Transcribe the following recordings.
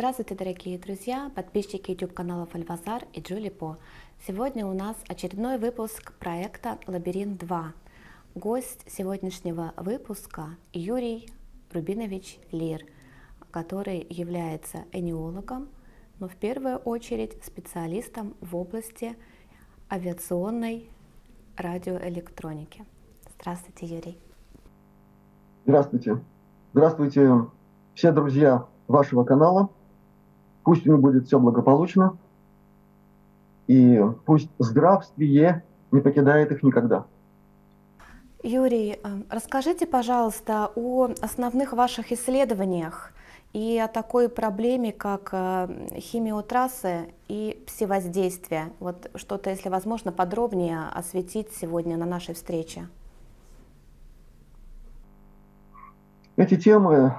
Здравствуйте, дорогие друзья, подписчики YouTube каналов Альвазар и Джули По. Сегодня у нас очередной выпуск проекта «Лабиринт 2». Гость сегодняшнего выпуска Юрий Рубинович Лир, который является энеологом, но в первую очередь специалистом в области авиационной радиоэлектроники. Здравствуйте, Юрий. Здравствуйте. Здравствуйте, все друзья вашего канала. Пусть у них будет все благополучно. И пусть здравствие не покидает их никогда. Юрий, э, расскажите, пожалуйста, о основных ваших исследованиях и о такой проблеме, как э, химиотрассы и псевоздействие. Вот что-то, если возможно, подробнее осветить сегодня на нашей встрече. Эти темы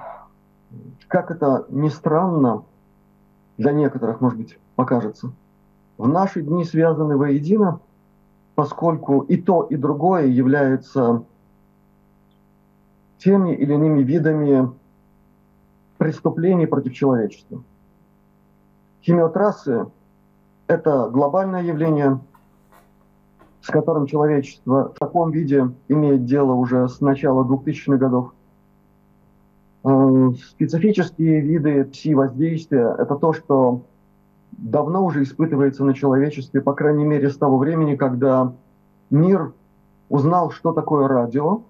как это ни странно, для некоторых, может быть, покажется, в наши дни связаны воедино, поскольку и то, и другое является теми или иными видами преступлений против человечества. Химиотрассы – это глобальное явление, с которым человечество в таком виде имеет дело уже с начала 2000-х годов – специфические виды пси-воздействия – это то, что давно уже испытывается на человечестве, по крайней мере, с того времени, когда мир узнал, что такое радио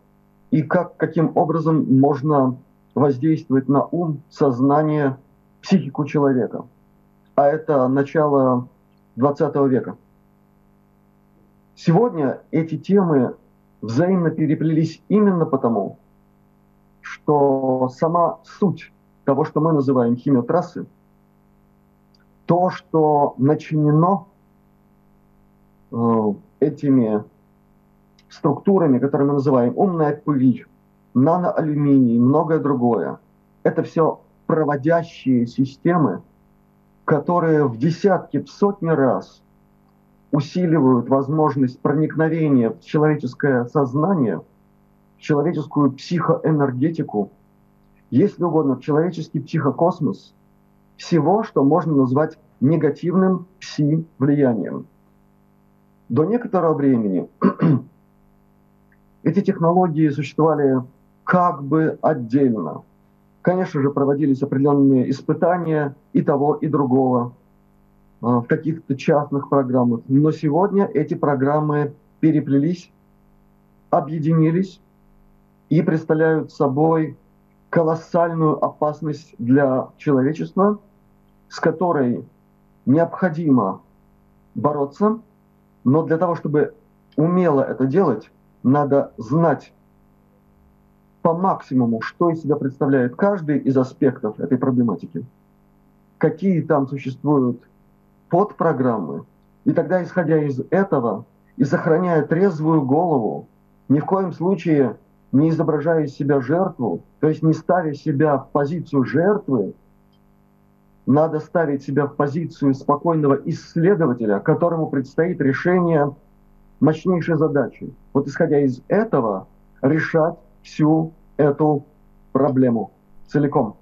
и как, каким образом можно воздействовать на ум, сознание, психику человека. А это начало 20 века. Сегодня эти темы взаимно переплелись именно потому, что сама суть того, что мы называем химиотрассы, то, что начинено э, этими структурами, которые мы называем умная пыль, наноалюминий, многое другое, это все проводящие системы, которые в десятки, в сотни раз усиливают возможность проникновения в человеческое сознание – человеческую психоэнергетику, если угодно, человеческий психокосмос всего, что можно назвать негативным пси-влиянием. До некоторого времени эти технологии существовали как бы отдельно. Конечно же, проводились определенные испытания и того, и другого а, в каких-то частных программах. Но сегодня эти программы переплелись, объединились и представляют собой колоссальную опасность для человечества, с которой необходимо бороться, но для того, чтобы умело это делать, надо знать по максимуму, что из себя представляет каждый из аспектов этой проблематики, какие там существуют подпрограммы, и тогда, исходя из этого и сохраняя трезвую голову, ни в коем случае не изображая из себя жертву, то есть не ставя себя в позицию жертвы, надо ставить себя в позицию спокойного исследователя, которому предстоит решение мощнейшей задачи. Вот исходя из этого, решать всю эту проблему целиком.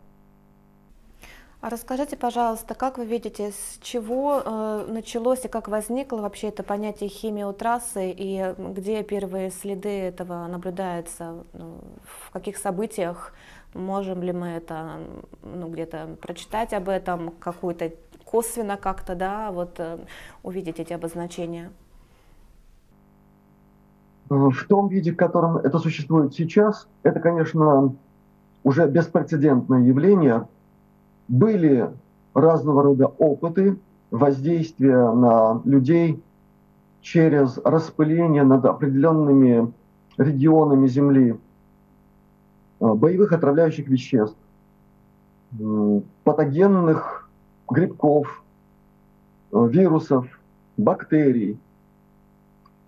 А расскажите, пожалуйста, как вы видите, с чего э, началось и как возникло вообще это понятие химиотрассы и где первые следы этого наблюдаются, ну, в каких событиях, можем ли мы это ну, где-то прочитать об этом, какую-то косвенно как-то, да, вот э, увидеть эти обозначения? В том виде, в котором это существует сейчас, это, конечно, уже беспрецедентное явление – были разного рода опыты воздействия на людей через распыление над определенными регионами Земли э, боевых отравляющих веществ, патогенных грибков, э, вирусов, бактерий.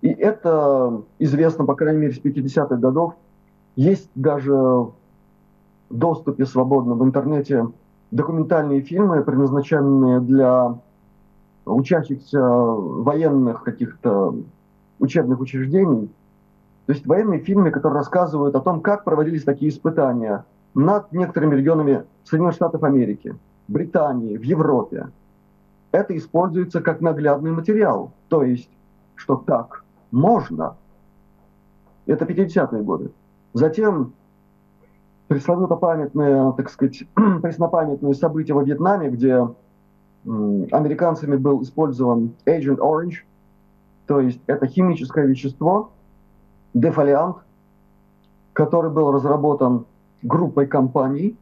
И это известно, по крайней мере, с 50-х годов. Есть даже в доступе свободно в интернете документальные фильмы, предназначенные для учащихся военных каких-то учебных учреждений. То есть военные фильмы, которые рассказывают о том, как проводились такие испытания над некоторыми регионами Соединенных Штатов Америки. Британии, в Европе, это используется как наглядный материал. То есть, что так можно. Это 50-е годы. Затем пресловуто памятные, так сказать, преснопамятные события во Вьетнаме, где американцами был использован Agent Orange, то есть это химическое вещество, дефолиант, который был разработан группой компаний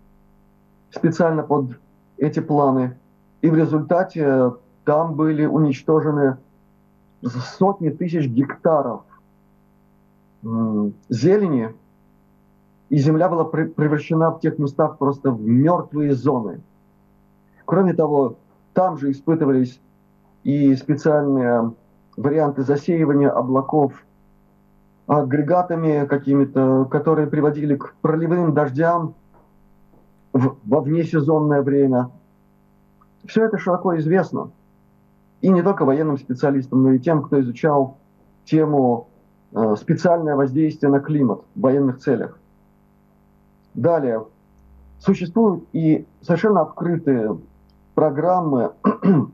специально под эти планы. И в результате там были уничтожены сотни тысяч гектаров зелени, и земля была превращена в тех местах просто в мертвые зоны. Кроме того, там же испытывались и специальные варианты засеивания облаков агрегатами какими-то, которые приводили к проливным дождям в, во внесезонное время. Все это широко известно. И не только военным специалистам, но и тем, кто изучал тему э, специальное воздействие на климат в военных целях. Далее. Существуют и совершенно открытые программы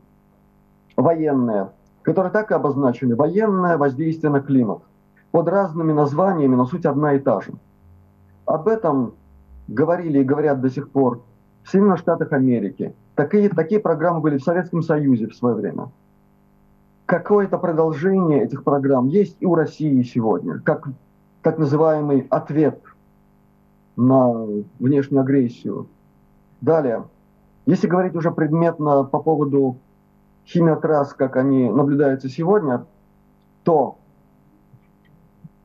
военные, которые так и обозначены. Военное воздействие на климат. Под разными названиями, но суть одна и та же. Об этом говорили и говорят до сих пор в Соединенных Штатах Америки. Такие, такие программы были в Советском Союзе в свое время. Какое-то продолжение этих программ есть и у России сегодня, как так называемый ответ на внешнюю агрессию. Далее, если говорить уже предметно по поводу химиотрасс, как они наблюдаются сегодня, то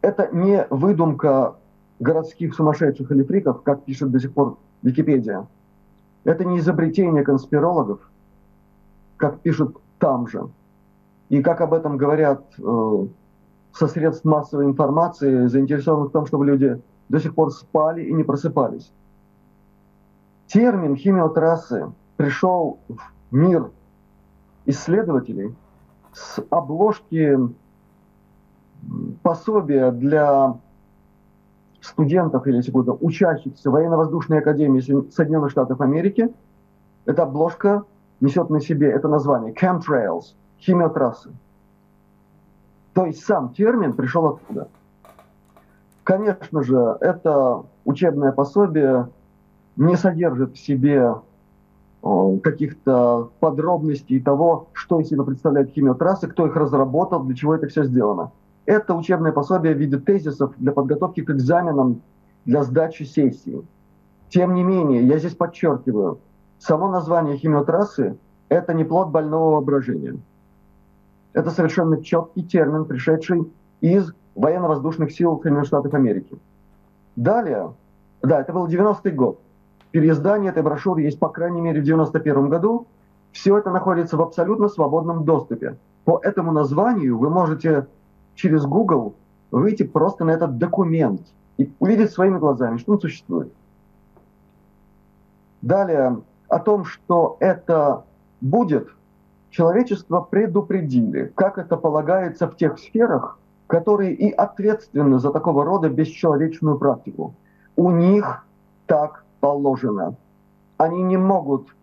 это не выдумка городских сумасшедших или фриков, как пишет до сих пор Википедия. Это не изобретение конспирологов, как пишут там же. И как об этом говорят э, со средств массовой информации, заинтересованных в том, чтобы люди до сих пор спали и не просыпались. Термин химиотрассы пришел в мир исследователей с обложки пособия для студентов или, угодно, учащихся военно-воздушной академии Соединенных Штатов Америки. Эта обложка несет на себе это название chemtrails, химиотрассы. То есть сам термин пришел оттуда – Конечно же, это учебное пособие не содержит в себе каких-то подробностей того, что из себя представляет химиотрассы, кто их разработал, для чего это все сделано. Это учебное пособие в виде тезисов для подготовки к экзаменам для сдачи сессии. Тем не менее, я здесь подчеркиваю, само название химиотрассы – это не плод больного воображения. Это совершенно четкий термин, пришедший из военно-воздушных сил Соединенных Штатов Америки. Далее, да, это был 90-й год. Переиздание этой брошюры есть, по крайней мере, в 91 году. Все это находится в абсолютно свободном доступе. По этому названию вы можете через Google выйти просто на этот документ и увидеть своими глазами, что он существует. Далее, о том, что это будет, человечество предупредили, как это полагается в тех сферах, которые и ответственны за такого рода бесчеловечную практику. У них так положено. Они не могут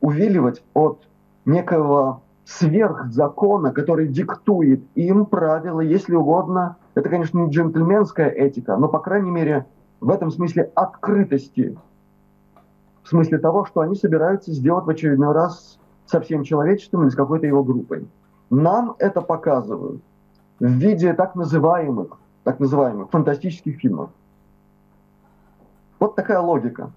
увиливать от некого сверхзакона, который диктует им правила, если угодно. Это, конечно, не джентльменская этика, но, по крайней мере, в этом смысле открытости. В смысле того, что они собираются сделать в очередной раз со всем человечеством или с какой-то его группой. Нам это показывают в виде так называемых, так называемых фантастических фильмов. Вот такая логика.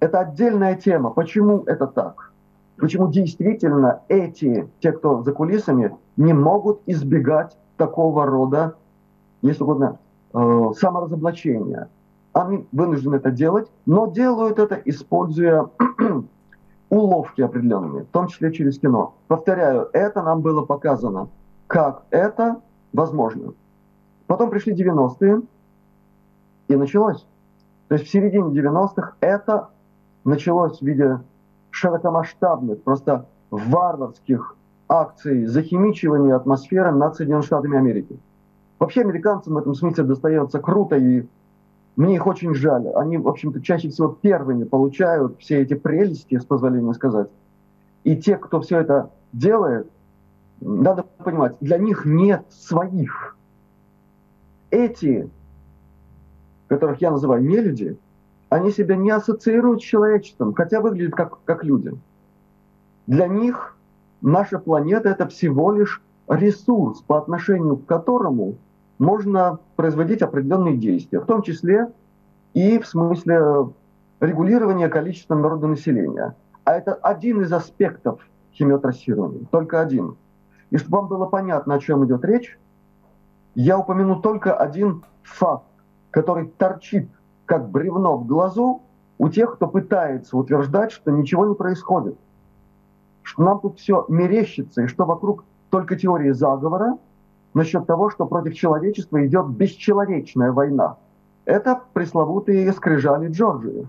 Это отдельная тема. Почему это так? Почему действительно эти, те, кто за кулисами, не могут избегать такого рода, если угодно, э, саморазоблачения? Они вынуждены это делать, но делают это, используя уловки определенные, в том числе через кино. Повторяю, это нам было показано как это возможно. Потом пришли 90-е, и началось. То есть в середине 90-х это началось в виде широкомасштабных, просто варварских акций захимичивания атмосферы над Соединенными Штатами Америки. Вообще американцам в этом смысле достается круто и мне их очень жаль. Они, в общем-то, чаще всего первыми получают все эти прелести, с позволения сказать. И те, кто все это делает, надо понимать, для них нет своих. Эти, которых я называю нелюди, они себя не ассоциируют с человечеством, хотя выглядят как, как люди. Для них наша планета – это всего лишь ресурс, по отношению к которому можно производить определенные действия, в том числе и в смысле регулирования количества народонаселения. А это один из аспектов химиотрассирования, только один. И чтобы вам было понятно, о чем идет речь, я упомяну только один факт, который торчит как бревно в глазу у тех, кто пытается утверждать, что ничего не происходит, что нам тут все мерещится, и что вокруг только теории заговора насчет того, что против человечества идет бесчеловечная война. Это пресловутые скрижали Джорджии.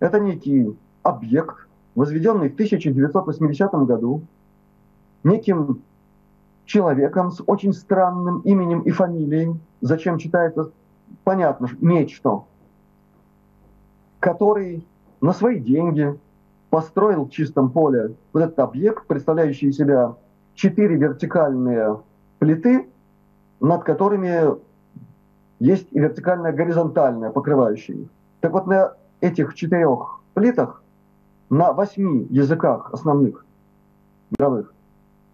Это некий объект, возведенный в 1980 году неким человеком с очень странным именем и фамилией, зачем читается, понятно, нечто, который на свои деньги построил в чистом поле вот этот объект, представляющий из себя четыре вертикальные плиты, над которыми есть и вертикальная, горизонтальная, покрывающая их. Так вот, на этих четырех плитах, на восьми языках основных мировых,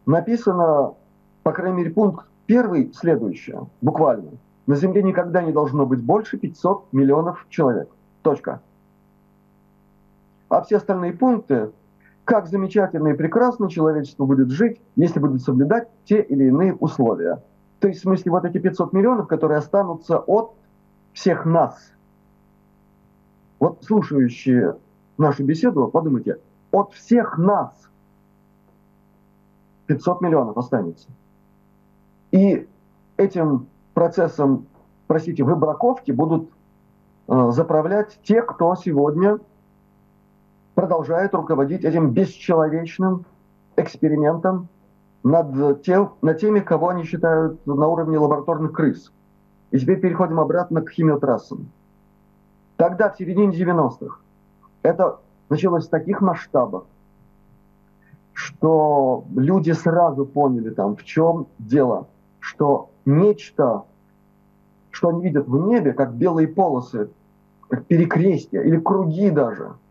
написано, по крайней мере, пункт первый следующее, буквально. На Земле никогда не должно быть больше 500 миллионов человек. Точка. А все остальные пункты как замечательно и прекрасно человечество будет жить, если будет соблюдать те или иные условия. То есть, в смысле, вот эти 500 миллионов, которые останутся от всех нас. Вот слушающие нашу беседу, подумайте, от всех нас 500 миллионов останется. И этим процессом, простите, выбраковки будут э, заправлять те, кто сегодня продолжает руководить этим бесчеловечным экспериментом над, тем, над теми, кого они считают на уровне лабораторных крыс. И теперь переходим обратно к химиотрассам. Тогда, в середине 90-х, это началось в таких масштабах, что люди сразу поняли там, в чем дело, что нечто, что они видят в небе, как белые полосы, как перекрестия или круги даже –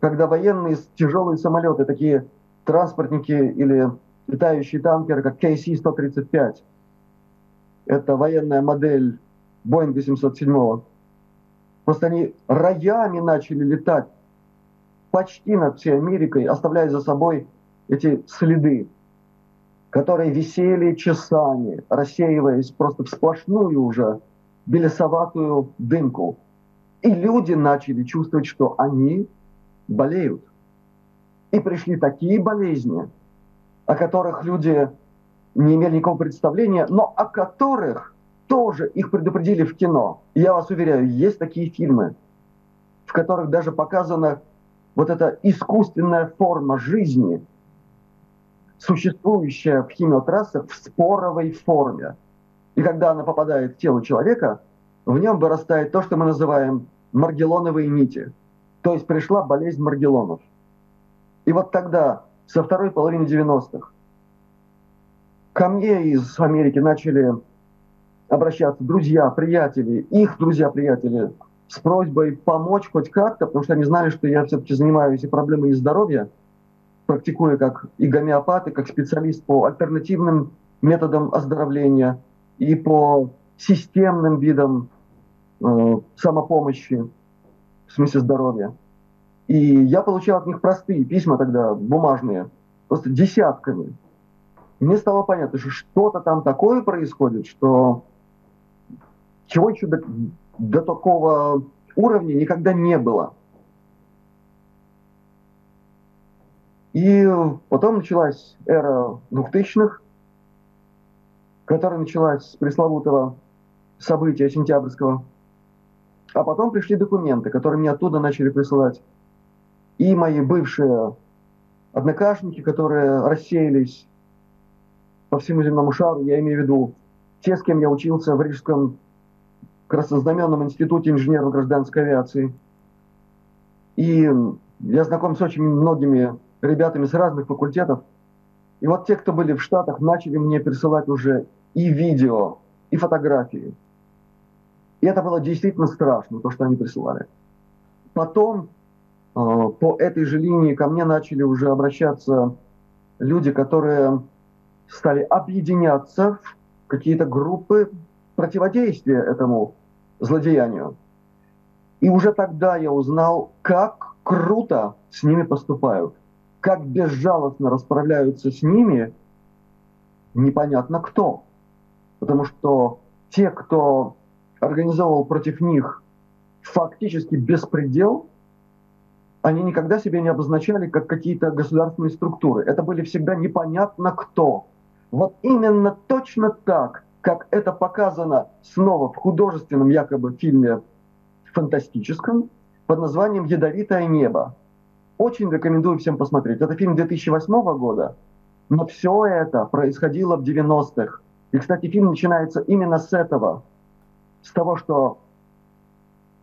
когда военные тяжелые самолеты, такие транспортники или летающие танкеры, как KC-135, это военная модель Боинга 707, просто они роями начали летать почти над всей Америкой, оставляя за собой эти следы, которые висели часами, рассеиваясь просто в сплошную уже белесоватую дымку. И люди начали чувствовать, что они болеют. И пришли такие болезни, о которых люди не имели никакого представления, но о которых тоже их предупредили в кино. Я вас уверяю, есть такие фильмы, в которых даже показана вот эта искусственная форма жизни, существующая в химиотрассах в споровой форме. И когда она попадает в тело человека, в нем вырастает то, что мы называем маргелоновые нити – то есть пришла болезнь Маргелонов. И вот тогда, со второй половины 90-х, ко мне из Америки начали обращаться друзья, приятели, их друзья-приятели с просьбой помочь хоть как-то, потому что они знали, что я все-таки занимаюсь и проблемами здоровья, практикуя как и гомеопат, и как специалист по альтернативным методам оздоровления и по системным видам э, самопомощи в смысле здоровья. И я получал от них простые письма тогда, бумажные, просто десятками. Мне стало понятно, что что-то там такое происходит, что чего еще до, до такого уровня никогда не было. И потом началась эра двухтысячных, которая началась с пресловутого события сентябрьского а потом пришли документы, которые мне оттуда начали присылать. И мои бывшие однокашники, которые рассеялись по всему земному шару, я имею в виду те, с кем я учился в Рижском Краснознаменном институте инженеров гражданской авиации. И я знаком с очень многими ребятами с разных факультетов. И вот те, кто были в Штатах, начали мне присылать уже и видео, и фотографии. И это было действительно страшно, то, что они присылали. Потом э, по этой же линии ко мне начали уже обращаться люди, которые стали объединяться в какие-то группы противодействия этому злодеянию. И уже тогда я узнал, как круто с ними поступают, как безжалостно расправляются с ними, непонятно кто. Потому что те, кто организовал против них фактически беспредел, они никогда себя не обозначали как какие-то государственные структуры. Это были всегда непонятно кто. Вот именно точно так, как это показано снова в художественном якобы фильме фантастическом под названием «Ядовитое небо». Очень рекомендую всем посмотреть. Это фильм 2008 года, но все это происходило в 90-х. И, кстати, фильм начинается именно с этого, с того, что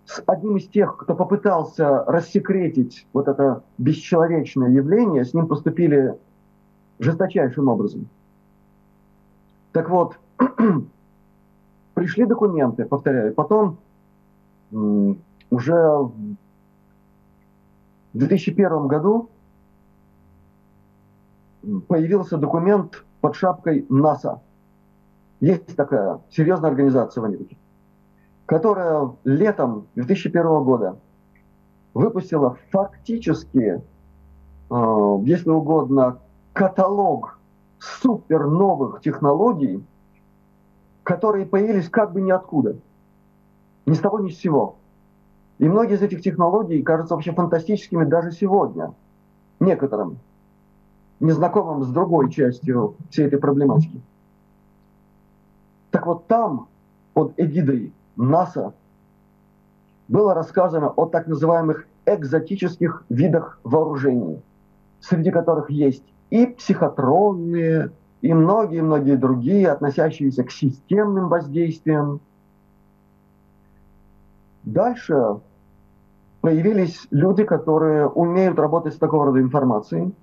с одним из тех, кто попытался рассекретить вот это бесчеловечное явление, с ним поступили жесточайшим образом. Так вот, пришли документы, повторяю, потом уже 2001 году появился документ под шапкой НАСА. Есть такая серьезная организация в Америке, которая летом 2001 года выпустила фактически, э, если угодно, каталог супер новых технологий, которые появились как бы ниоткуда, ни с того ни с сего. И многие из этих технологий кажутся вообще фантастическими даже сегодня, некоторым, незнакомым с другой частью всей этой проблематики. Так вот там, под эгидой НАСА, было рассказано о так называемых экзотических видах вооружений, среди которых есть и психотронные, и многие-многие другие, относящиеся к системным воздействиям. Дальше появились люди, которые умеют работать с такого рода информацией.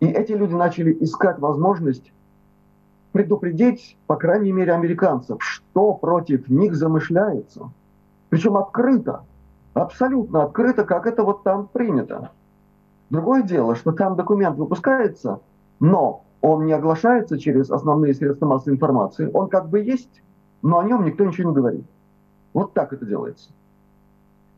И эти люди начали искать возможность предупредить, по крайней мере, американцев, что против них замышляется. Причем открыто, абсолютно открыто, как это вот там принято. Другое дело, что там документ выпускается, но он не оглашается через основные средства массовой информации. Он как бы есть, но о нем никто ничего не говорит. Вот так это делается.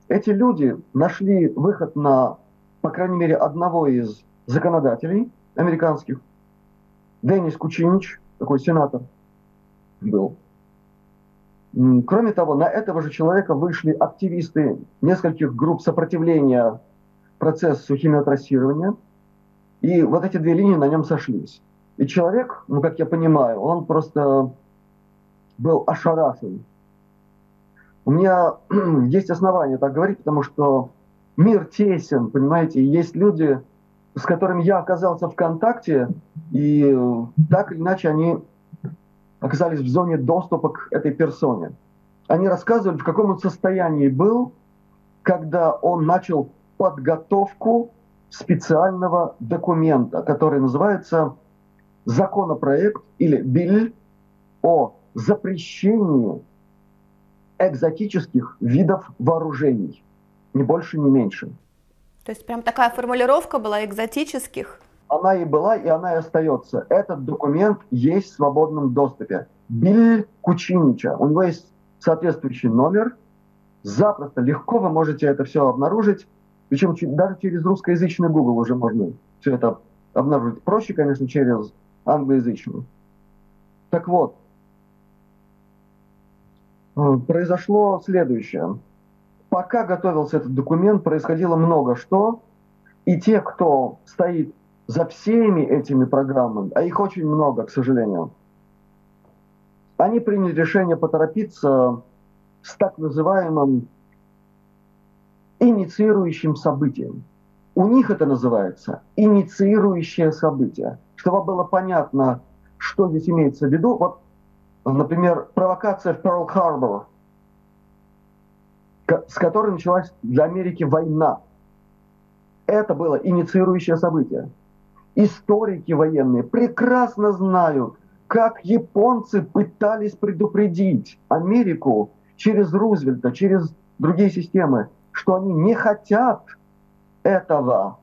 Эти люди нашли выход на, по крайней мере, одного из законодателей американских, Денис Кучинич, такой сенатор был. Кроме того, на этого же человека вышли активисты нескольких групп сопротивления процессу химиотрассирования, и вот эти две линии на нем сошлись. И человек, ну, как я понимаю, он просто был ошарашен. У меня есть основания так говорить, потому что мир тесен, понимаете, и есть люди, с которыми я оказался в контакте, и так или иначе они оказались в зоне доступа к этой персоне. Они рассказывали, в каком он состоянии был, когда он начал подготовку специального документа, который называется законопроект или биль о запрещении экзотических видов вооружений. Ни больше, ни меньше. То есть прям такая формулировка была экзотических? Она и была, и она и остается. Этот документ есть в свободном доступе. Биль Кучинича. У него есть соответствующий номер. Запросто, легко вы можете это все обнаружить. Причем даже через русскоязычный Google уже можно все это обнаружить. Проще, конечно, через англоязычный. Так вот, произошло следующее. Пока готовился этот документ, происходило много что, и те, кто стоит за всеми этими программами, а их очень много, к сожалению, они приняли решение поторопиться с так называемым инициирующим событием. У них это называется инициирующее событие. Чтобы было понятно, что здесь имеется в виду, вот, например, провокация в Перл-Харбор с которой началась для Америки война. Это было инициирующее событие. Историки военные прекрасно знают, как японцы пытались предупредить Америку через Рузвельта, через другие системы, что они не хотят этого.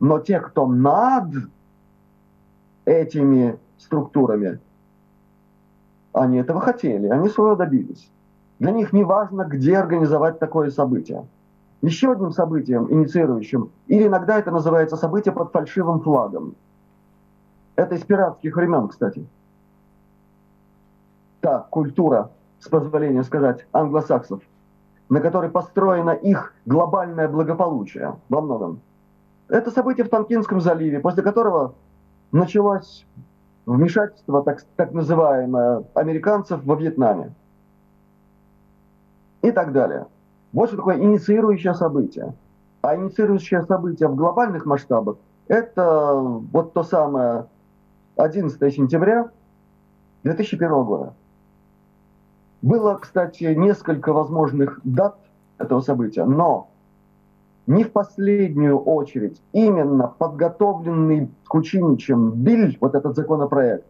Но те, кто над этими структурами, они этого хотели, они своего добились. Для них не важно, где организовать такое событие. Еще одним событием, инициирующим, или иногда это называется событие под фальшивым флагом. Это из пиратских времен, кстати. Та культура, с позволения сказать, англосаксов, на которой построено их глобальное благополучие во многом. Это событие в Танкинском заливе, после которого началось вмешательство, так, так называемое, американцев во Вьетнаме. И так далее. Вот что такое инициирующее событие. А инициирующее событие в глобальных масштабах – это вот то самое 11 сентября 2001 года. Было, кстати, несколько возможных дат этого события, но не в последнюю очередь именно подготовленный Кучиничем Биль, вот этот законопроект,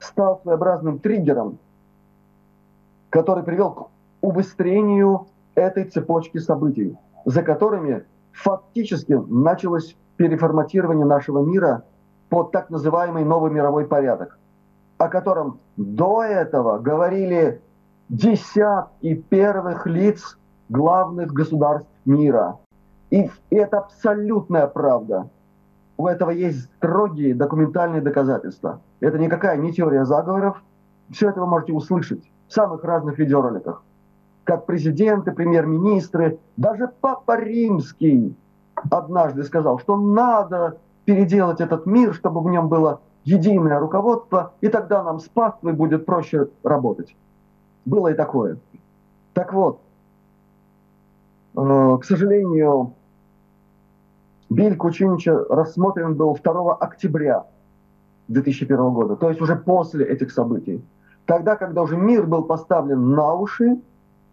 стал своеобразным триггером, который привел к убыстрению этой цепочки событий, за которыми фактически началось переформатирование нашего мира под так называемый новый мировой порядок, о котором до этого говорили десятки первых лиц главных государств мира – и, это абсолютная правда. У этого есть строгие документальные доказательства. Это никакая не теория заговоров. Все это вы можете услышать в самых разных видеороликах. Как президенты, премьер-министры, даже Папа Римский однажды сказал, что надо переделать этот мир, чтобы в нем было единое руководство, и тогда нам с паствой будет проще работать. Было и такое. Так вот, э, к сожалению, Биль Кучинича рассмотрен был 2 октября 2001 года, то есть уже после этих событий. Тогда, когда уже мир был поставлен на уши,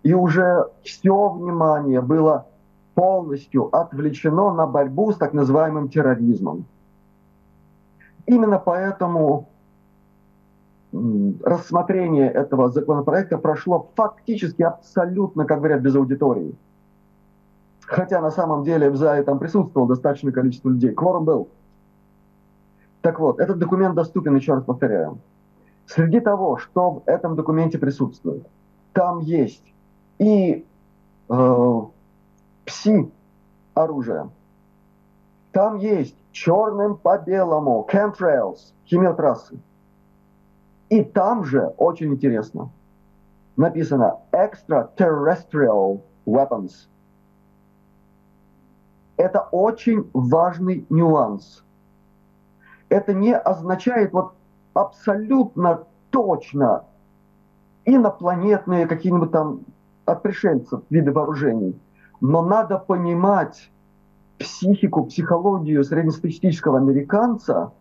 и уже все внимание было полностью отвлечено на борьбу с так называемым терроризмом. Именно поэтому рассмотрение этого законопроекта прошло фактически абсолютно, как говорят, без аудитории. Хотя на самом деле в зале там присутствовало достаточное количество людей. Кворум был. Так вот, этот документ доступен, еще раз повторяю. Среди того, что в этом документе присутствует, там есть и э, пси-оружие, там есть черным по белому chemtrails, химиотрассы. И там же, очень интересно, написано extraterrestrial weapons – это очень важный нюанс. Это не означает вот абсолютно точно инопланетные какие-нибудь там от пришельцев виды вооружений. Но надо понимать психику, психологию среднестатистического американца,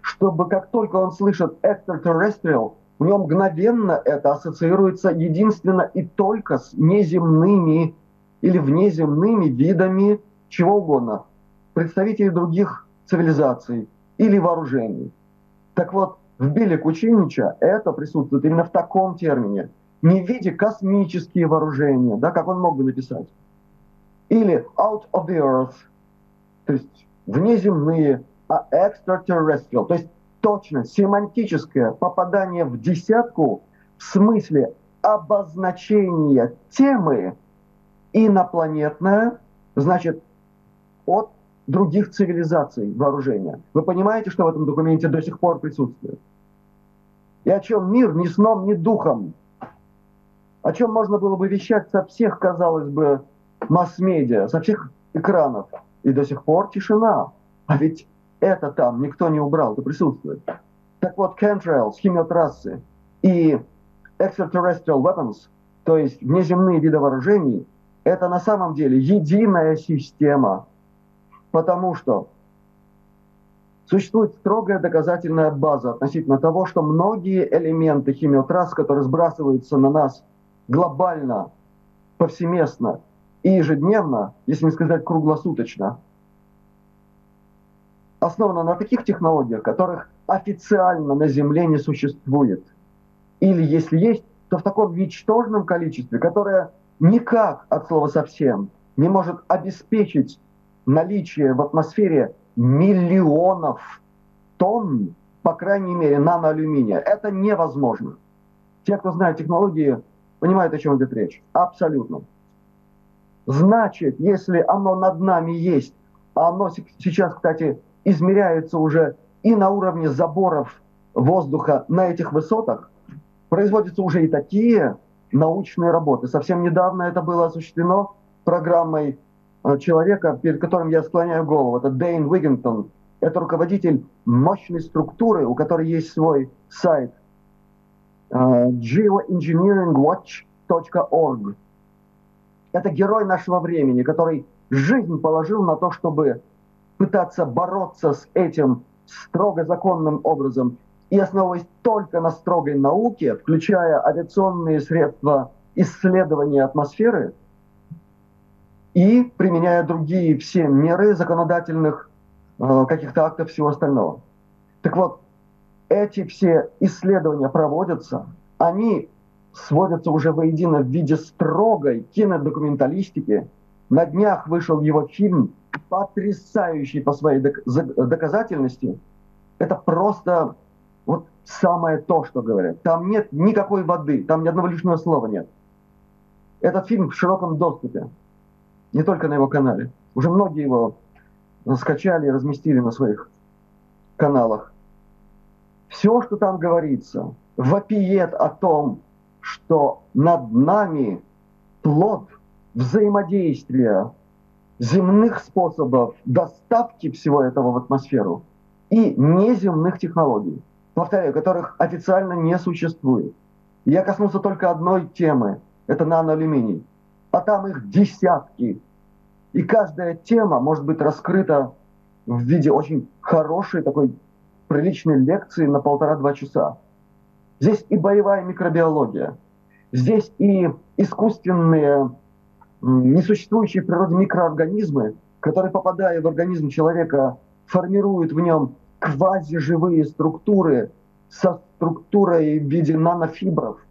чтобы как только он слышит extraterrestrial, у него мгновенно это ассоциируется единственно и только с неземными или внеземными видами чего угодно, представителей других цивилизаций или вооружений. Так вот, в Биле Кучинича это присутствует именно в таком термине, не в виде космические вооружения, да, как он мог бы написать, или out of the earth, то есть внеземные, а extraterrestrial, то есть точно семантическое попадание в десятку в смысле обозначения темы инопланетная, значит, от других цивилизаций вооружения. Вы понимаете, что в этом документе до сих пор присутствует? И о чем мир ни сном, ни духом. О чем можно было бы вещать со всех, казалось бы, масс-медиа, со всех экранов. И до сих пор тишина. А ведь это там никто не убрал, это присутствует. Так вот, chemtrails, химиотрассы и extraterrestrial weapons, то есть внеземные виды вооружений, это на самом деле единая система, Потому что существует строгая доказательная база относительно того, что многие элементы химиотрасс, которые сбрасываются на нас глобально повсеместно и ежедневно, если не сказать круглосуточно, основана на таких технологиях, которых официально на Земле не существует. Или если есть, то в таком ничтожном количестве, которое никак от слова совсем не может обеспечить наличие в атмосфере миллионов тонн, по крайней мере, наноалюминия. Это невозможно. Те, кто знает технологии, понимают, о чем идет речь. Абсолютно. Значит, если оно над нами есть, а оно сейчас, кстати, измеряется уже и на уровне заборов воздуха на этих высотах, производятся уже и такие научные работы. Совсем недавно это было осуществлено программой человека, перед которым я склоняю голову. Это Дэйн Уиггинтон. Это руководитель мощной структуры, у которой есть свой сайт uh, geoengineeringwatch.org. Это герой нашего времени, который жизнь положил на то, чтобы пытаться бороться с этим строго законным образом и основываясь только на строгой науке, включая авиационные средства исследования атмосферы и применяя другие все меры законодательных э, каких-то актов всего остального. Так вот, эти все исследования проводятся, они сводятся уже воедино в виде строгой кинодокументалистики. На днях вышел его фильм, потрясающий по своей доказательности. Это просто вот самое то, что говорят. Там нет никакой воды, там ни одного лишнего слова нет. Этот фильм в широком доступе, не только на его канале. Уже многие его скачали и разместили на своих каналах. Все, что там говорится, вопиет о том, что над нами плод взаимодействия земных способов доставки всего этого в атмосферу и неземных технологий повторяю, которых официально не существует. Я коснулся только одной темы, это наноалюминий. А там их десятки. И каждая тема может быть раскрыта в виде очень хорошей такой приличной лекции на полтора-два часа. Здесь и боевая микробиология, здесь и искусственные, несуществующие в природе микроорганизмы, которые, попадая в организм человека, формируют в нем квазиживые структуры со структурой в виде нанофибров,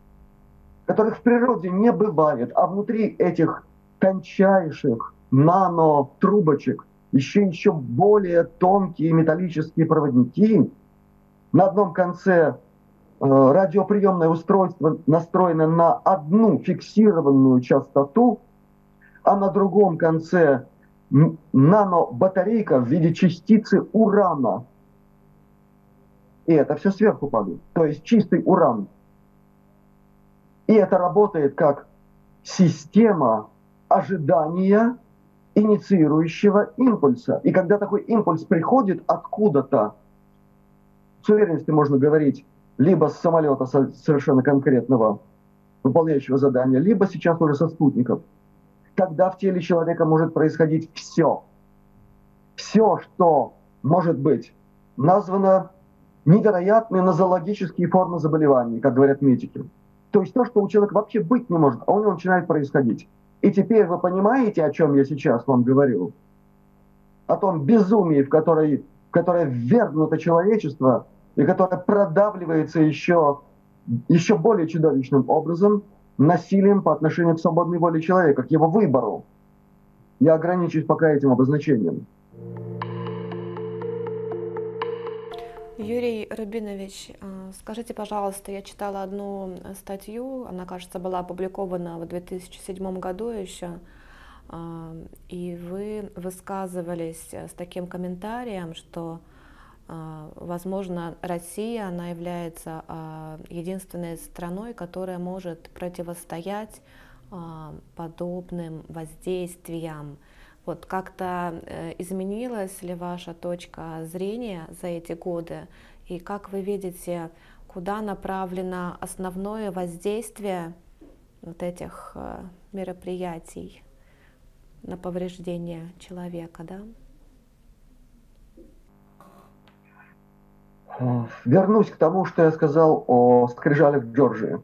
которых в природе не бывает, а внутри этих тончайших нанотрубочек еще еще более тонкие металлические проводники. На одном конце э, радиоприемное устройство настроено на одну фиксированную частоту, а на другом конце нанобатарейка в виде частицы урана, и это все сверху падает. То есть чистый уран. И это работает как система ожидания инициирующего импульса. И когда такой импульс приходит откуда-то, с уверенностью можно говорить, либо с самолета совершенно конкретного, выполняющего задания, либо сейчас уже со спутников, тогда в теле человека может происходить все. Все, что может быть названо невероятные нозологические формы заболеваний, как говорят медики. То есть то, что у человека вообще быть не может, а у него начинает происходить. И теперь вы понимаете, о чем я сейчас вам говорю? О том безумии, в которое, в которое ввергнуто человечество, и которое продавливается еще, еще более чудовищным образом насилием по отношению к свободной воле человека, к его выбору. Я ограничусь пока этим обозначением. Юрий Рубинович, э, скажите, пожалуйста, я читала одну статью, она, кажется, была опубликована в 2007 году еще, э, и вы высказывались с таким комментарием, что, э, возможно, Россия, она является единственной страной, которая может противостоять подобным воздействиям вот как-то э, изменилась ли ваша точка зрения за эти годы? И как вы видите, куда направлено основное воздействие вот этих э, мероприятий на повреждение человека, да? Вернусь к тому, что я сказал о скрижалях Джорджии.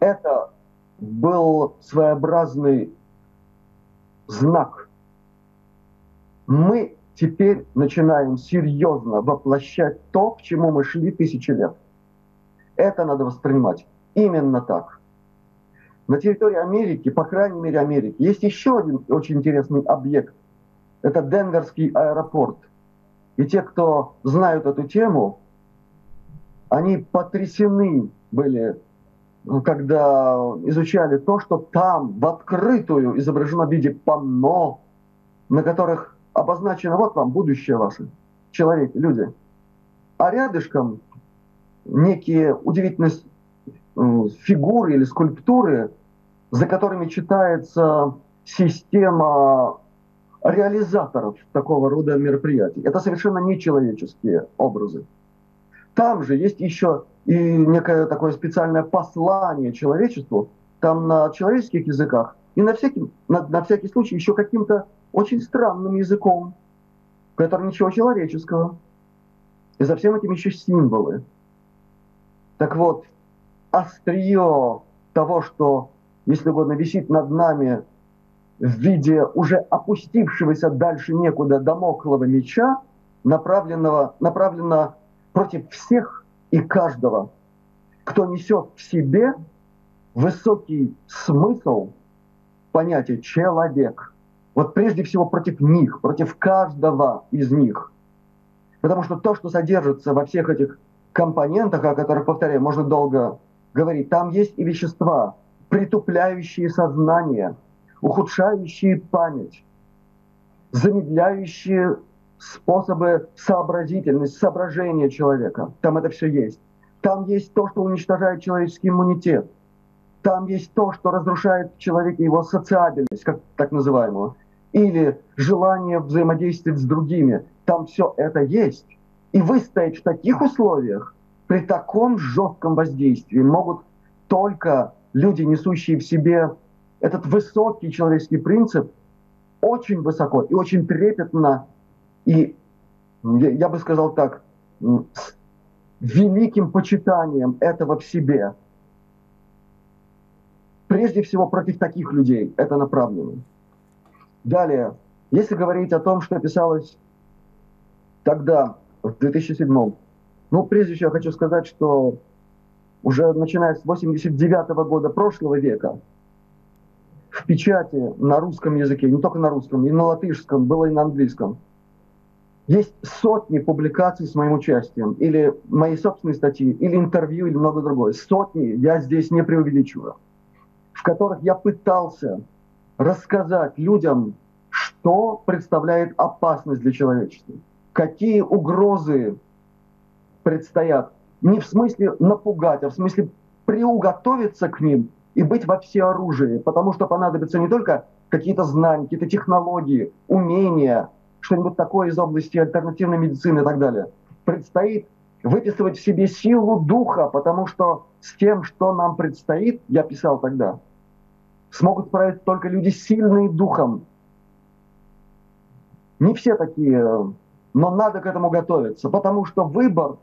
Это был своеобразный знак. Мы теперь начинаем серьезно воплощать то, к чему мы шли тысячи лет. Это надо воспринимать именно так. На территории Америки, по крайней мере Америки, есть еще один очень интересный объект. Это Денверский аэропорт. И те, кто знают эту тему, они потрясены были, когда изучали то, что там в открытую изображено в виде панно, на которых обозначено вот вам будущее ваше, человеки, люди. А рядышком некие удивительные фигуры или скульптуры, за которыми читается система реализаторов такого рода мероприятий. Это совершенно нечеловеческие образы. Там же есть еще и некое такое специальное послание человечеству, там на человеческих языках, и на всякий, на, на всякий случай еще каким-то очень странным языком, в котором ничего человеческого. И за всем этим еще символы. Так вот, острие того, что, если угодно, висит над нами в виде уже опустившегося дальше некуда домоклого меча, направленного, направлено против всех и каждого, кто несет в себе высокий смысл понятия «человек». Вот прежде всего против них, против каждого из них. Потому что то, что содержится во всех этих компонентах, о которых, повторяю, можно долго говорить, там есть и вещества, притупляющие сознание, ухудшающие память, замедляющие способы сообразительности, соображения человека. Там это все есть. Там есть то, что уничтожает человеческий иммунитет. Там есть то, что разрушает в человеке его социабельность, как так называемую, или желание взаимодействовать с другими. Там все это есть. И выстоять в таких условиях, при таком жестком воздействии, могут только люди, несущие в себе этот высокий человеческий принцип, очень высоко и очень трепетно и, я бы сказал так, с великим почитанием этого в себе. Прежде всего против таких людей. Это направлено. Далее, если говорить о том, что писалось тогда, в 2007, ну, прежде всего я хочу сказать, что уже начиная с 89 -го года прошлого века в печати на русском языке, не только на русском, и на латышском, было и на английском – есть сотни публикаций с моим участием, или мои собственные статьи, или интервью, или много другое. Сотни, я здесь не преувеличиваю, в которых я пытался рассказать людям, что представляет опасность для человечества, какие угрозы предстоят. Не в смысле напугать, а в смысле приуготовиться к ним и быть во всеоружии, потому что понадобятся не только какие-то знания, какие-то технологии, умения, что-нибудь такое из области альтернативной медицины и так далее. Предстоит выписывать в себе силу духа, потому что с тем, что нам предстоит, я писал тогда, смогут справиться только люди сильные духом. Не все такие, но надо к этому готовиться, потому что выбор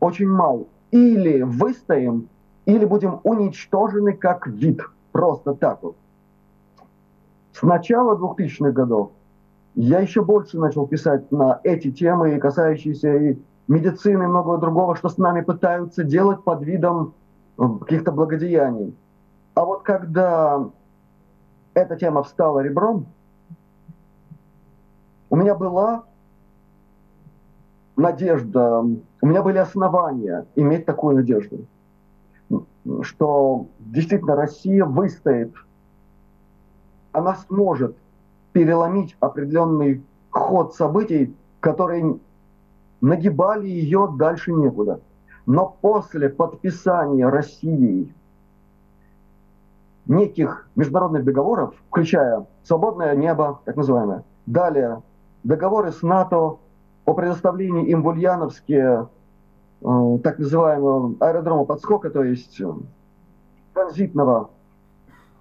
очень мал. Или выстоим, или будем уничтожены как вид. Просто так вот. С начала 2000-х годов я еще больше начал писать на эти темы, касающиеся и медицины и многого другого, что с нами пытаются делать под видом э, каких-то благодеяний. А вот когда эта тема встала ребром, у меня была надежда, у меня были основания иметь такую надежду, что действительно Россия выстоит, она сможет переломить определенный ход событий, которые нагибали ее дальше некуда. Но после подписания Россией неких международных договоров, включая свободное небо, так называемое, далее договоры с НАТО о предоставлении им в Ульяновске э, так называемого аэродрома подскока, то есть э, транзитного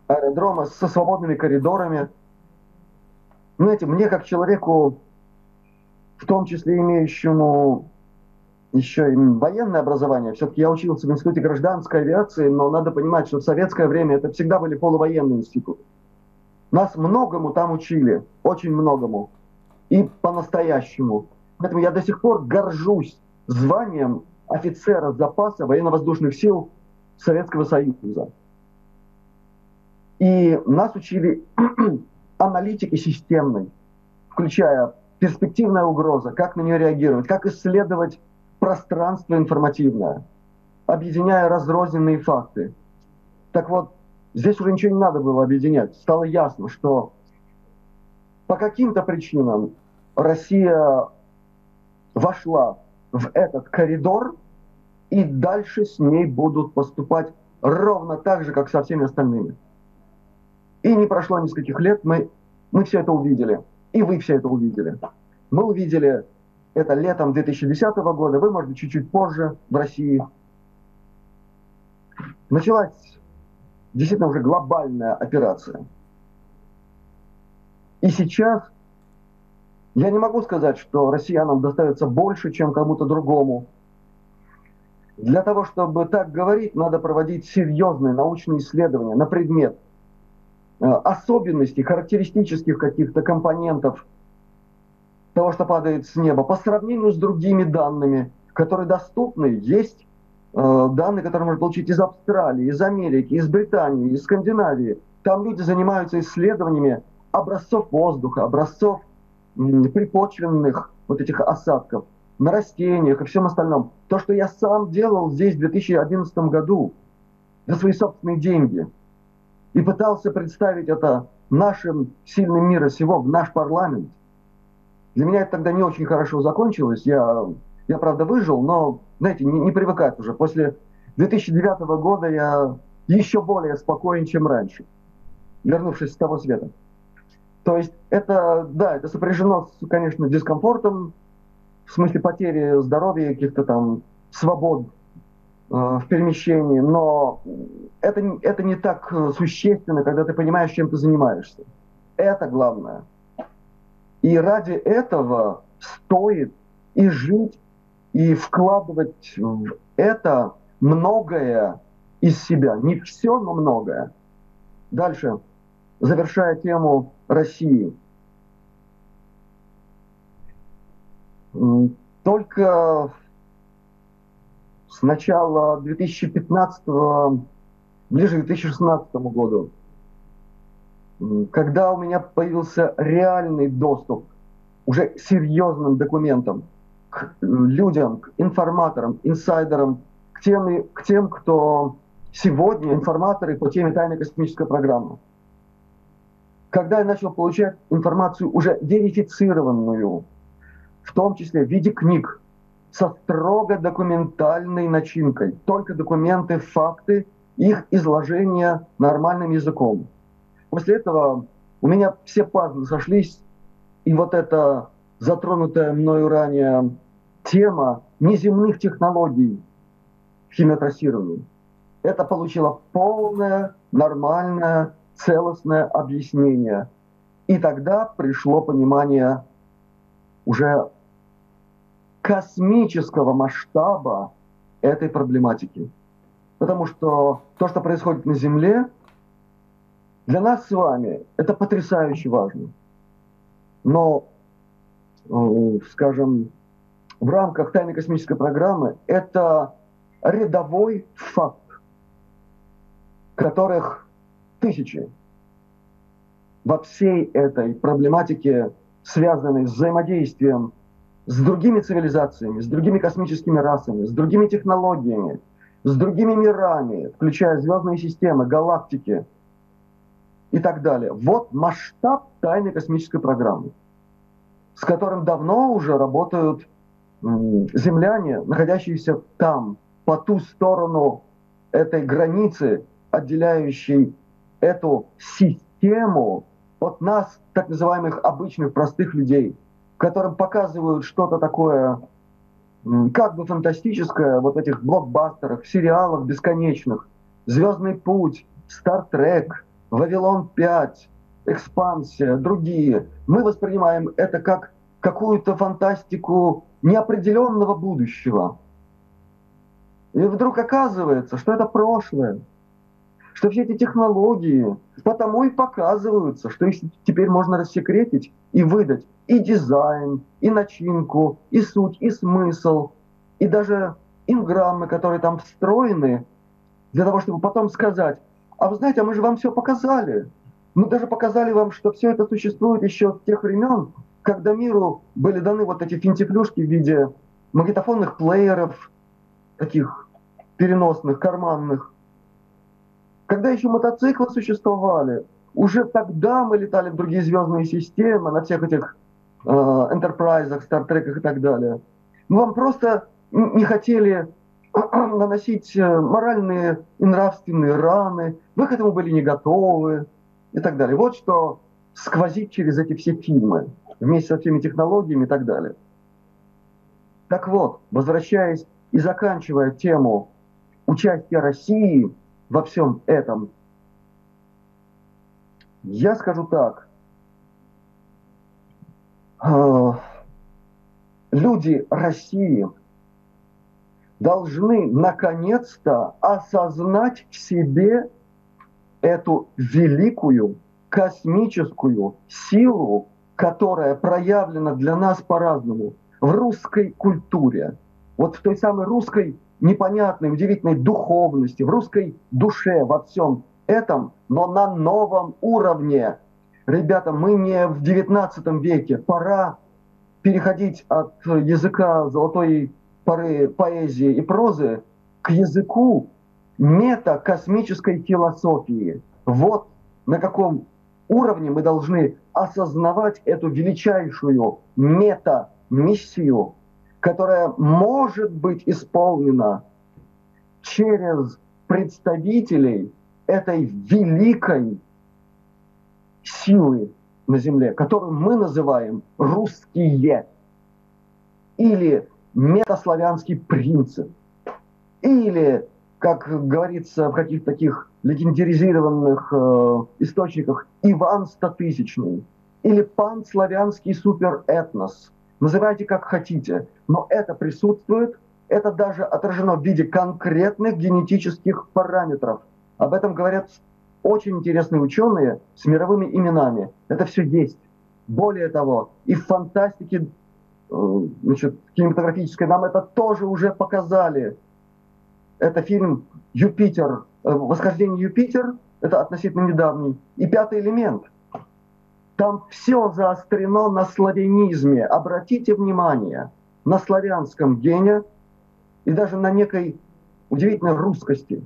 аэродрома со свободными коридорами – знаете, мне как человеку, в том числе имеющему еще и военное образование. Все-таки я учился в Институте гражданской авиации, но надо понимать, что в советское время это всегда были полувоенные институты. Нас многому там учили, очень многому. И по-настоящему. Поэтому я до сих пор горжусь званием офицера запаса военно-воздушных сил Советского Союза. И нас учили аналитики системной, включая перспективная угроза, как на нее реагировать, как исследовать пространство информативное, объединяя разрозненные факты. Так вот, здесь уже ничего не надо было объединять. Стало ясно, что по каким-то причинам Россия вошла в этот коридор, и дальше с ней будут поступать ровно так же, как со всеми остальными. И не прошло нескольких лет, мы, мы все это увидели. И вы все это увидели. Мы увидели это летом 2010 года, вы, может быть, чуть-чуть позже в России. Началась действительно уже глобальная операция. И сейчас я не могу сказать, что россиянам достается больше, чем кому-то другому. Для того, чтобы так говорить, надо проводить серьезные научные исследования на предмет э, особенностей, характеристических каких-то компонентов того, что падает с неба, по сравнению с другими данными, которые доступны. Есть э, данные, которые можно получить из Австралии, из Америки, из Британии, из Скандинавии. Там люди занимаются исследованиями образцов воздуха, образцов припочвенных вот этих осадков на растениях и всем остальном. То, что я сам делал здесь в 2011 году за свои собственные деньги и пытался представить это нашим сильным мира сего в наш парламент. Для меня это тогда не очень хорошо закончилось. Я, я правда, выжил, но, знаете, не, не привыкать уже. После 2009 года я еще более спокоен, чем раньше, вернувшись с того света. То есть это, да, это сопряжено, с, конечно, дискомфортом, в смысле потери здоровья, каких-то там свобод э, в перемещении, но это, это не так существенно, когда ты понимаешь, чем ты занимаешься. Это главное. И ради этого стоит и жить, и вкладывать в это многое из себя. Не все, но многое. Дальше завершая тему России. Только с начала 2015, ближе к 2016 году, когда у меня появился реальный доступ уже серьезным документам к людям, к информаторам, инсайдерам, к тем, к тем кто сегодня информаторы по теме тайной космической программы когда я начал получать информацию уже верифицированную, в том числе в виде книг, со строго документальной начинкой, только документы, факты, их изложение нормальным языком. После этого у меня все пазлы сошлись, и вот эта затронутая мною ранее тема неземных технологий в химиотрассировании, это получило полное, нормальное целостное объяснение. И тогда пришло понимание уже космического масштаба этой проблематики. Потому что то, что происходит на Земле, для нас с вами это потрясающе важно. Но, э, скажем, в рамках тайной космической программы это рядовой факт, которых тысячи. Во всей этой проблематике, связанной с взаимодействием с другими цивилизациями, с другими космическими расами, с другими технологиями, с другими мирами, включая звездные системы, галактики и так далее. Вот масштаб тайной космической программы, с которым давно уже работают земляне, находящиеся там, по ту сторону этой границы, отделяющей эту систему от нас, так называемых обычных простых людей, которым показывают что-то такое как бы фантастическое вот этих блокбастерах, сериалах бесконечных. «Звездный путь», «Стартрек», «Вавилон 5», «Экспансия», другие. Мы воспринимаем это как какую-то фантастику неопределенного будущего. И вдруг оказывается, что это прошлое, что все эти технологии потому и показываются, что их теперь можно рассекретить и выдать и дизайн, и начинку, и суть, и смысл, и даже инграммы, которые там встроены, для того, чтобы потом сказать, а вы знаете, а мы же вам все показали. Мы даже показали вам, что все это существует еще с тех времен, когда миру были даны вот эти финтифлюшки в виде магнитофонных плееров, таких переносных, карманных. Когда еще мотоциклы существовали, уже тогда мы летали в другие звездные системы, на всех этих э, Enterprise, Стартреках и так далее. Мы вам просто не хотели наносить э, моральные и нравственные раны, вы к этому были не готовы и так далее. Вот что сквозит через эти все фильмы, вместе со всеми технологиями и так далее. Так вот, возвращаясь и заканчивая тему участия России во всем этом, я скажу так. Э, люди России – должны наконец-то осознать в себе эту великую космическую силу, которая проявлена для нас по-разному в русской культуре. Вот в той самой русской непонятной, удивительной духовности, в русской душе, во всем этом, но на новом уровне. Ребята, мы не в 19 веке, пора переходить от языка золотой поры поэзии и прозы к языку метакосмической философии. Вот на каком уровне мы должны осознавать эту величайшую мета-миссию, которая может быть исполнена через представителей этой великой силы на Земле, которую мы называем русские или метаславянский принцип. Или, как говорится в каких-то таких легендаризированных э, источниках, Иван Стотысячный. Или панславянский суперэтнос. Называйте как хотите. Но это присутствует, это даже отражено в виде конкретных генетических параметров. Об этом говорят очень интересные ученые с мировыми именами. Это все есть. Более того, и в фантастике значит, кинематографической, нам это тоже уже показали. Это фильм «Юпитер», э, «Восхождение Юпитер», это относительно недавний, и «Пятый элемент». Там все заострено на славянизме. Обратите внимание на славянском гене и даже на некой удивительной русскости.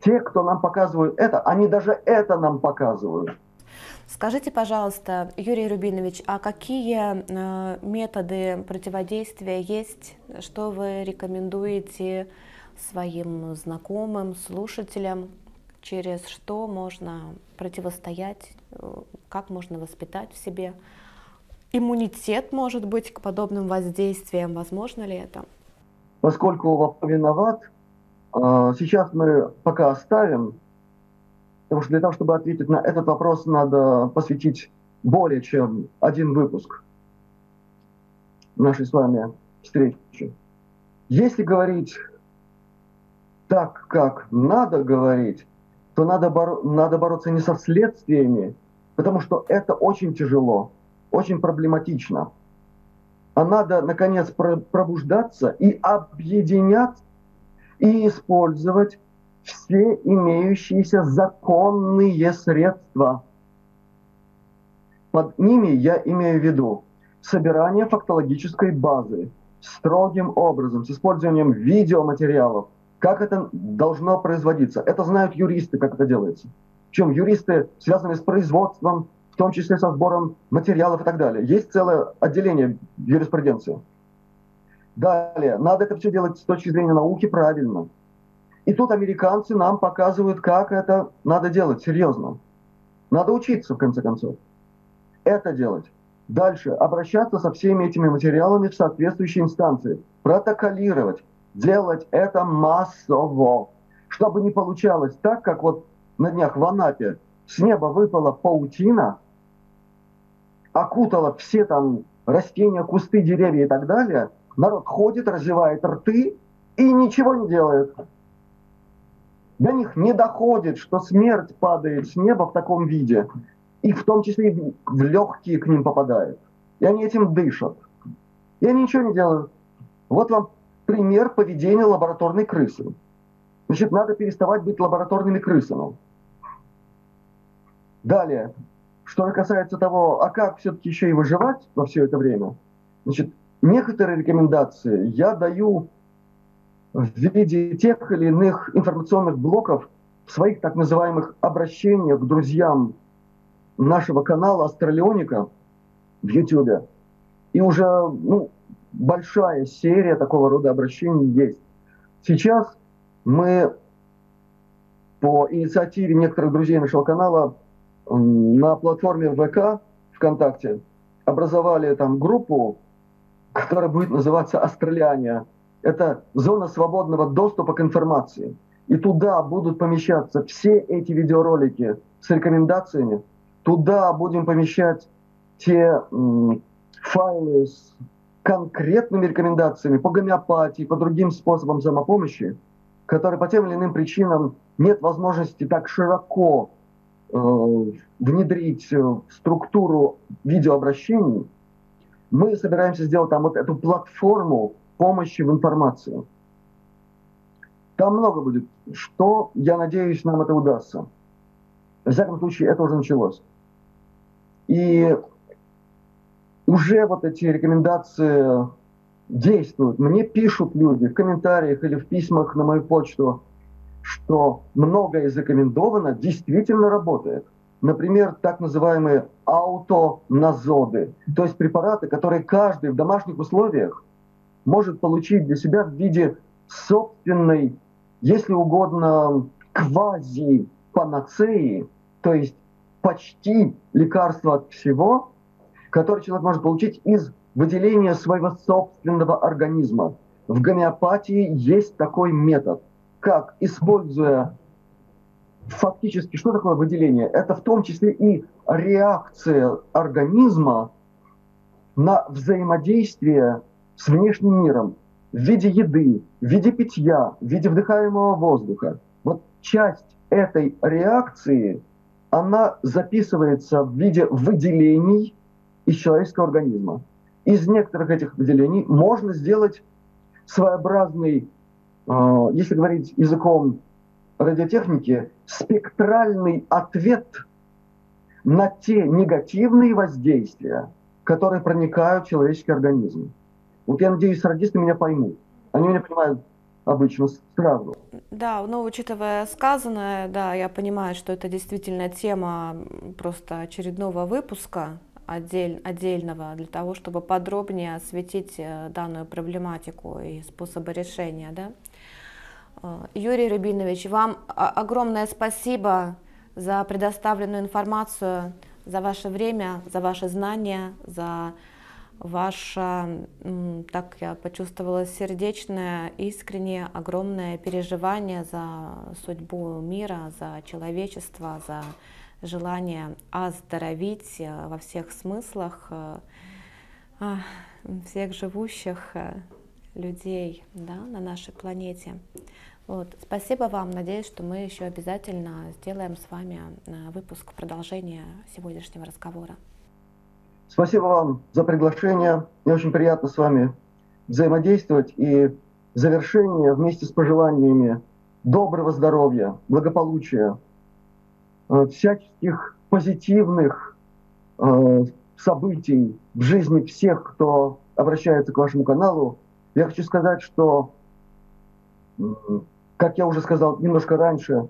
Те, кто нам показывают это, они даже это нам показывают. Скажите, пожалуйста, Юрий Рубинович, а какие э, методы противодействия есть, что вы рекомендуете своим знакомым, слушателям, через что можно противостоять, как можно воспитать в себе? Иммунитет, может быть, к подобным воздействиям, возможно ли это? Поскольку вопрос виноват, э, сейчас мы пока оставим Потому что для того, чтобы ответить на этот вопрос, надо посвятить более чем один выпуск нашей с вами встречи. Если говорить так, как надо говорить, то надо, боро- надо бороться не со следствиями, потому что это очень тяжело, очень проблематично. А надо, наконец, пробуждаться и объединяться и использовать все имеющиеся законные средства. Под ними я имею в виду собирание фактологической базы строгим образом, с использованием видеоматериалов, как это должно производиться. Это знают юристы, как это делается. Причем юристы связаны с производством, в том числе со сбором материалов и так далее. Есть целое отделение юриспруденции. Далее, надо это все делать с точки зрения науки правильно – и тут американцы нам показывают, как это надо делать серьезно. Надо учиться, в конце концов, это делать. Дальше обращаться со всеми этими материалами в соответствующие инстанции, протоколировать, делать это массово, чтобы не получалось так, как вот на днях в Анапе с неба выпала паутина, окутала все там растения, кусты, деревья и так далее, народ ходит, развивает рты и ничего не делает. До них не доходит, что смерть падает с неба в таком виде, и в том числе и в легкие к ним попадает. И они этим дышат. И они ничего не делают. Вот вам пример поведения лабораторной крысы. Значит, надо переставать быть лабораторными крысами. Далее, что касается того, а как все-таки еще и выживать во все это время, значит, некоторые рекомендации я даю в виде тех или иных информационных блоков в своих так называемых обращениях к друзьям нашего канала Астралионика в YouTube. И уже ну, большая серия такого рода обращений есть. Сейчас мы по инициативе некоторых друзей нашего канала на платформе ВК ВКонтакте образовали там группу, которая будет называться «Астралиане». Это зона свободного доступа к информации. И туда будут помещаться все эти видеоролики с рекомендациями. Туда будем помещать те файлы с конкретными рекомендациями по гомеопатии, по другим способам самопомощи, которые по тем или иным причинам нет возможности так широко э, внедрить в структуру видеообращений, мы собираемся сделать там вот эту платформу помощи в информации. Там много будет. Что, я надеюсь, нам это удастся. В всяком случае, это уже началось. И уже вот эти рекомендации действуют. Мне пишут люди в комментариях или в письмах на мою почту, что многое из рекомендовано действительно работает. Например, так называемые аутоназоды, то есть препараты, которые каждый в домашних условиях может получить для себя в виде собственной, если угодно, квази-панацеи, то есть почти лекарства от всего, который человек может получить из выделения своего собственного организма. В гомеопатии есть такой метод, как, используя фактически, что такое выделение? Это в том числе и реакция организма на взаимодействие с внешним миром в виде еды, в виде питья, в виде вдыхаемого воздуха. Вот часть этой реакции, она записывается в виде выделений из человеческого организма. Из некоторых этих выделений можно сделать своеобразный, э, если говорить языком радиотехники, спектральный ответ на те негативные воздействия, которые проникают в человеческий организм. Вот я надеюсь, радисты меня поймут. Они меня понимают обычно сразу. Да, но учитывая сказанное, да, я понимаю, что это действительно тема просто очередного выпуска, отдель, отдельного для того, чтобы подробнее осветить э, данную проблематику и способы решения. Да? Э, Юрий Рубинович, вам огромное спасибо за предоставленную информацию, за ваше время, за ваши знания, за ваше, так я почувствовала, сердечное, искреннее, огромное переживание за судьбу мира, за человечество, за желание оздоровить э, во всех смыслах э, а, всех живущих э, людей да, на нашей планете. Вот. Спасибо вам. Надеюсь, что мы еще обязательно сделаем с вами выпуск продолжения сегодняшнего разговора. Спасибо вам за приглашение. Мне очень приятно с вами взаимодействовать. И завершение вместе с пожеланиями доброго здоровья, благополучия, Э, всяческих позитивных э, событий в жизни всех, кто обращается к вашему каналу. Я хочу сказать, что, как я уже сказал немножко раньше,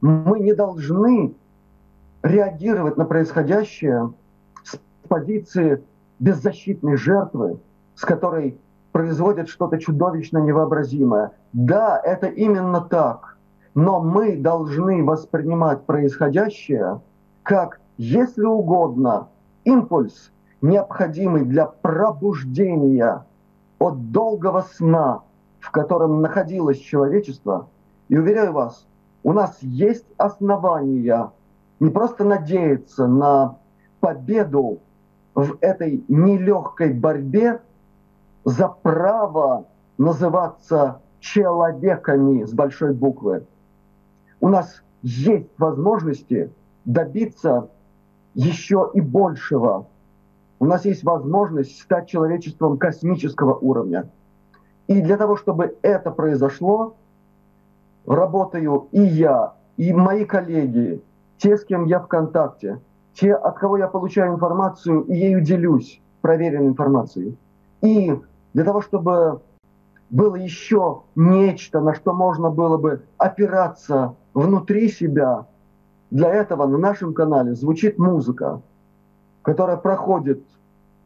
мы не должны реагировать на происходящее позиции беззащитной жертвы, с которой производят что-то чудовищно невообразимое. Да, это именно так. Но мы должны воспринимать происходящее как, если угодно, импульс, необходимый для пробуждения от долгого сна, в котором находилось человечество. И уверяю вас, у нас есть основания не просто надеяться на победу в этой нелегкой борьбе, за право называться человеками с большой буквы. У нас есть возможности добиться еще и большего. У нас есть возможность стать человечеством космического уровня. И для того, чтобы это произошло, работаю и я, и мои коллеги, те, с кем я в контакте, те, от кого я получаю информацию и ею делюсь, проверенной информацией. И для того, чтобы было еще нечто, на что можно было бы опираться внутри себя, для этого на нашем канале звучит музыка, которая проходит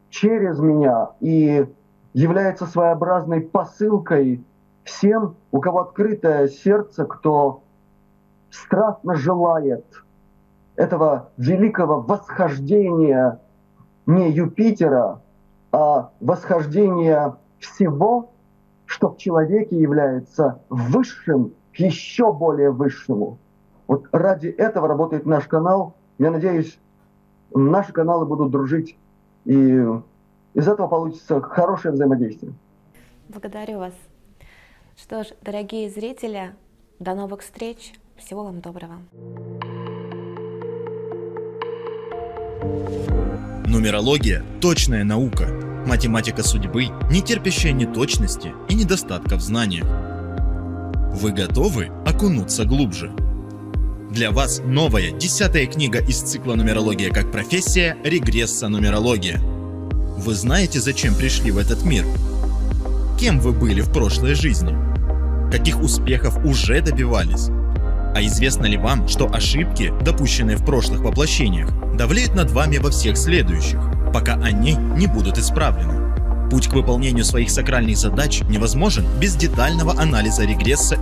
через меня и является своеобразной посылкой всем, у кого открытое сердце, кто страстно желает этого великого восхождения не Юпитера, а восхождения всего, что в человеке является высшим еще более высшему. Вот ради этого работает наш канал. Я надеюсь, наши каналы будут дружить, и из этого получится хорошее взаимодействие. Благодарю вас. Что ж, дорогие зрители, до новых встреч. Всего вам доброго. Нумерология – точная наука. Математика судьбы, не терпящая неточности и недостатка в знаниях. Вы готовы окунуться глубже? Для вас новая десятая книга из цикла «Нумерология как профессия. Регресса нумерология». Вы знаете, зачем пришли в этот мир? Кем вы были в прошлой жизни? Каких успехов уже добивались? А известно ли вам, что ошибки, допущенные в прошлых воплощениях, давлеют над вами во всех следующих, пока они не будут исправлены? Путь к выполнению своих сакральных задач невозможен без детального анализа регресса